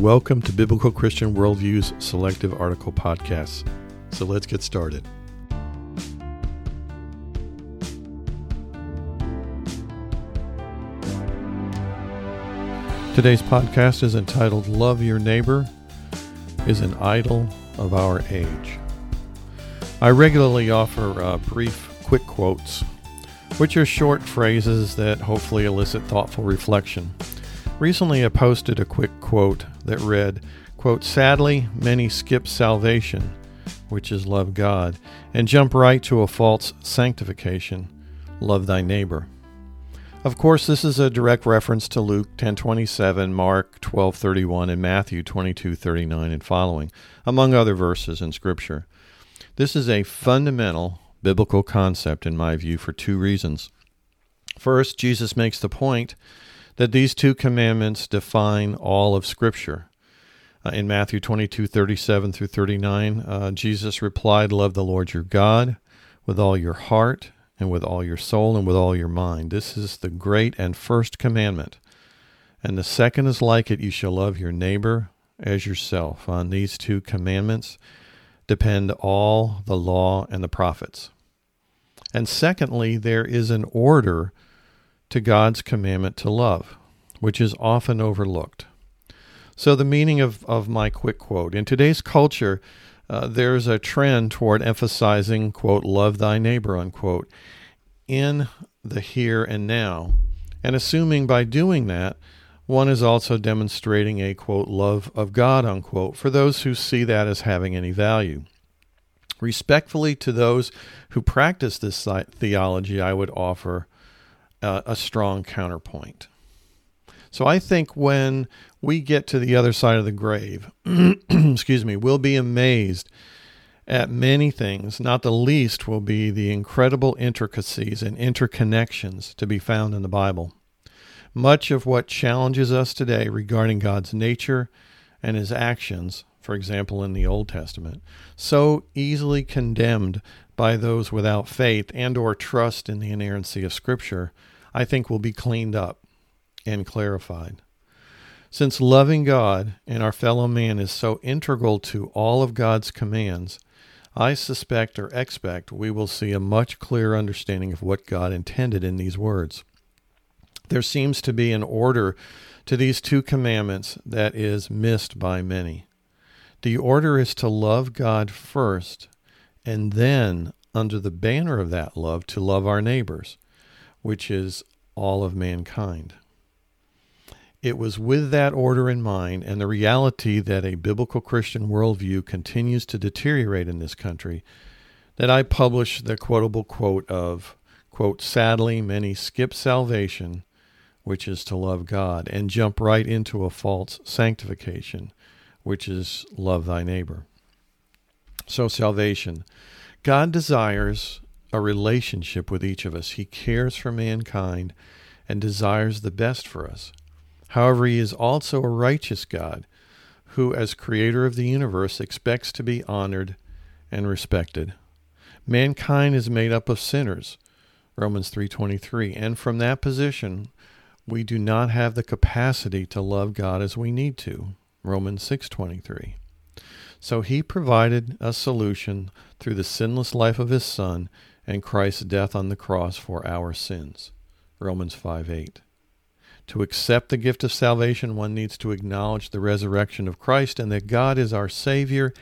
Welcome to Biblical Christian Worldview's Selective Article Podcasts. So let's get started. Today's podcast is entitled Love Your Neighbor is an Idol of Our Age. I regularly offer uh, brief, quick quotes, which are short phrases that hopefully elicit thoughtful reflection. Recently, I posted a quick quote that read, quote, Sadly, many skip salvation, which is love God, and jump right to a false sanctification, love thy neighbor. Of course, this is a direct reference to Luke 10:27, Mark 12:31, and Matthew 22:39 and following, among other verses in scripture. This is a fundamental biblical concept in my view for two reasons. First, Jesus makes the point that these two commandments define all of Scripture. Uh, in Matthew 22, 37 through 39, uh, Jesus replied, Love the Lord your God with all your heart and with all your soul and with all your mind. This is the great and first commandment. And the second is like it you shall love your neighbor as yourself. On these two commandments depend all the law and the prophets. And secondly, there is an order to God's commandment to love, which is often overlooked. So, the meaning of, of my quick quote in today's culture, uh, there's a trend toward emphasizing, quote, love thy neighbor, unquote, in the here and now, and assuming by doing that, one is also demonstrating a, quote, love of God, unquote, for those who see that as having any value. Respectfully to those who practice this theology, I would offer uh, a strong counterpoint. So I think when we get to the other side of the grave, excuse me, we'll be amazed at many things. Not the least will be the incredible intricacies and interconnections to be found in the Bible. Much of what challenges us today regarding God's nature and his actions, for example in the Old Testament, so easily condemned by those without faith and or trust in the inerrancy of scripture, I think will be cleaned up and clarified. Since loving God and our fellow man is so integral to all of God's commands, I suspect or expect we will see a much clearer understanding of what God intended in these words. There seems to be an order to these two commandments that is missed by many. The order is to love God first, and then, under the banner of that love, to love our neighbors, which is all of mankind. It was with that order in mind and the reality that a biblical Christian worldview continues to deteriorate in this country that I published the quotable quote of, quote, sadly, many skip salvation, which is to love God, and jump right into a false sanctification, which is love thy neighbor. So, salvation. God desires a relationship with each of us. He cares for mankind and desires the best for us. However, he is also a righteous God who, as creator of the universe, expects to be honored and respected. Mankind is made up of sinners, Romans 3:23, and from that position, we do not have the capacity to love God as we need to, Romans 6:23. So he provided a solution through the sinless life of his son and Christ's death on the cross for our sins, Romans 5:8. To accept the gift of salvation, one needs to acknowledge the resurrection of Christ and that God is our Savior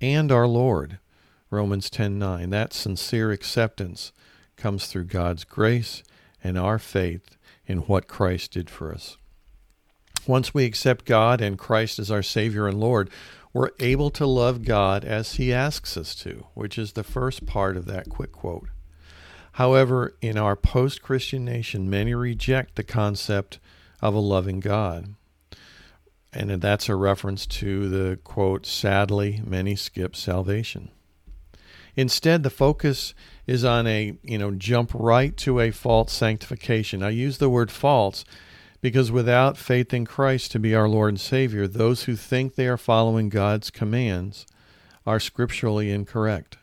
and our Lord. Romans 10:9. That sincere acceptance comes through God's grace and our faith in what Christ did for us. Once we accept God and Christ as our Savior and Lord, we're able to love God as He asks us to, which is the first part of that quick quote. However, in our post Christian nation, many reject the concept of a loving God. And that's a reference to the quote, sadly, many skip salvation. Instead, the focus is on a, you know, jump right to a false sanctification. I use the word false because without faith in Christ to be our Lord and Savior, those who think they are following God's commands are scripturally incorrect.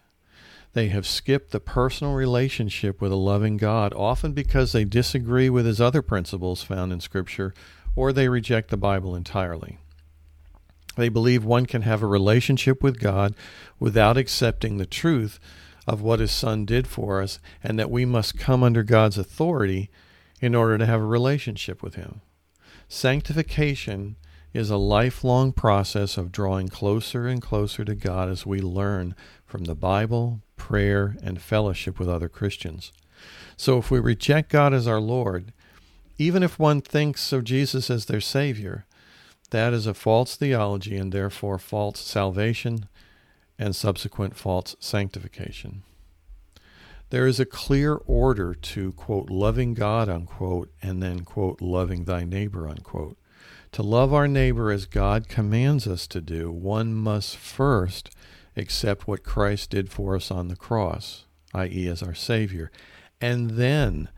They have skipped the personal relationship with a loving God, often because they disagree with his other principles found in Scripture or they reject the Bible entirely. They believe one can have a relationship with God without accepting the truth of what his son did for us and that we must come under God's authority in order to have a relationship with him. Sanctification is a lifelong process of drawing closer and closer to God as we learn from the Bible, prayer, and fellowship with other Christians. So if we reject God as our Lord, even if one thinks of Jesus as their Savior, that is a false theology and therefore false salvation and subsequent false sanctification. There is a clear order to, quote, loving God, unquote, and then, quote, loving thy neighbor, unquote. To love our neighbor as God commands us to do, one must first accept what Christ did for us on the cross, i.e., as our Savior, and then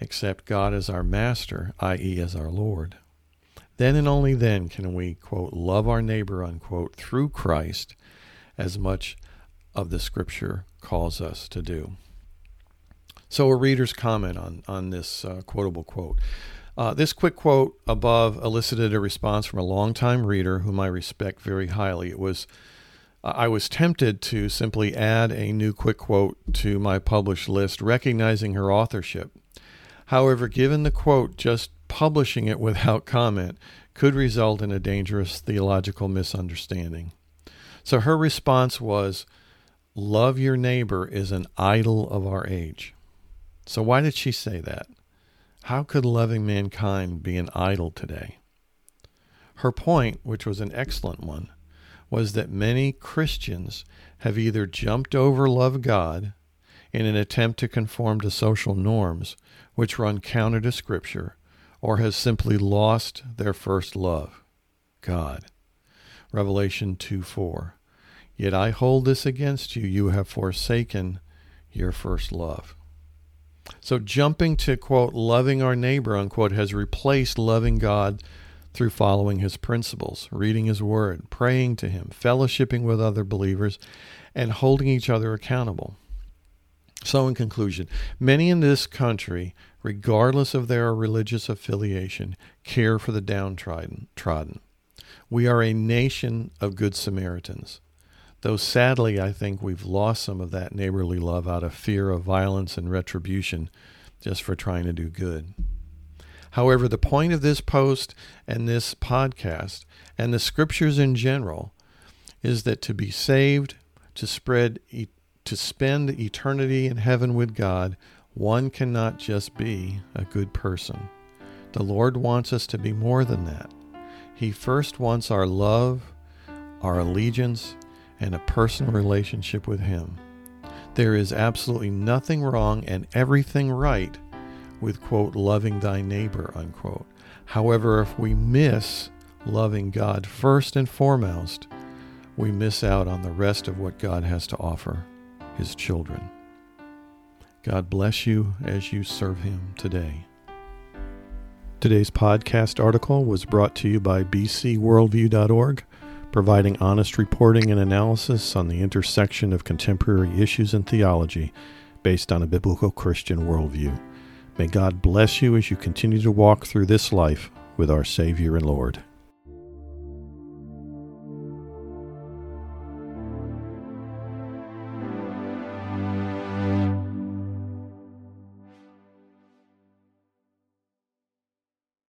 accept God as our Master, i.e., as our Lord. Then and only then can we, quote, love our neighbor, unquote, through Christ as much of the Scripture calls us to do. So, a reader's comment on, on this uh, quotable quote. Uh, this quick quote above elicited a response from a longtime reader whom I respect very highly. It was I was tempted to simply add a new quick quote to my published list, recognizing her authorship. However, given the quote, just publishing it without comment could result in a dangerous theological misunderstanding. So her response was, Love your neighbor is an idol of our age. So why did she say that? How could loving mankind be an idol today? Her point, which was an excellent one, was that many Christians have either jumped over love God in an attempt to conform to social norms which run counter to Scripture, or has simply lost their first love, God. Revelation 2 4. Yet I hold this against you, you have forsaken your first love. So jumping to, quote, loving our neighbor, unquote, has replaced loving God through following his principles, reading his word, praying to him, fellowshipping with other believers, and holding each other accountable. So, in conclusion, many in this country, regardless of their religious affiliation, care for the downtrodden. We are a nation of good Samaritans. Though sadly, I think we've lost some of that neighborly love out of fear of violence and retribution just for trying to do good. However, the point of this post and this podcast and the scriptures in general is that to be saved, to spread, to spend eternity in heaven with God, one cannot just be a good person. The Lord wants us to be more than that. He first wants our love, our allegiance, and a personal relationship with Him. There is absolutely nothing wrong and everything right with, quote, loving thy neighbor, unquote. However, if we miss loving God first and foremost, we miss out on the rest of what God has to offer His children. God bless you as you serve Him today. Today's podcast article was brought to you by bcworldview.org, providing honest reporting and analysis on the intersection of contemporary issues and theology based on a biblical Christian worldview. May God bless you as you continue to walk through this life with our Savior and Lord.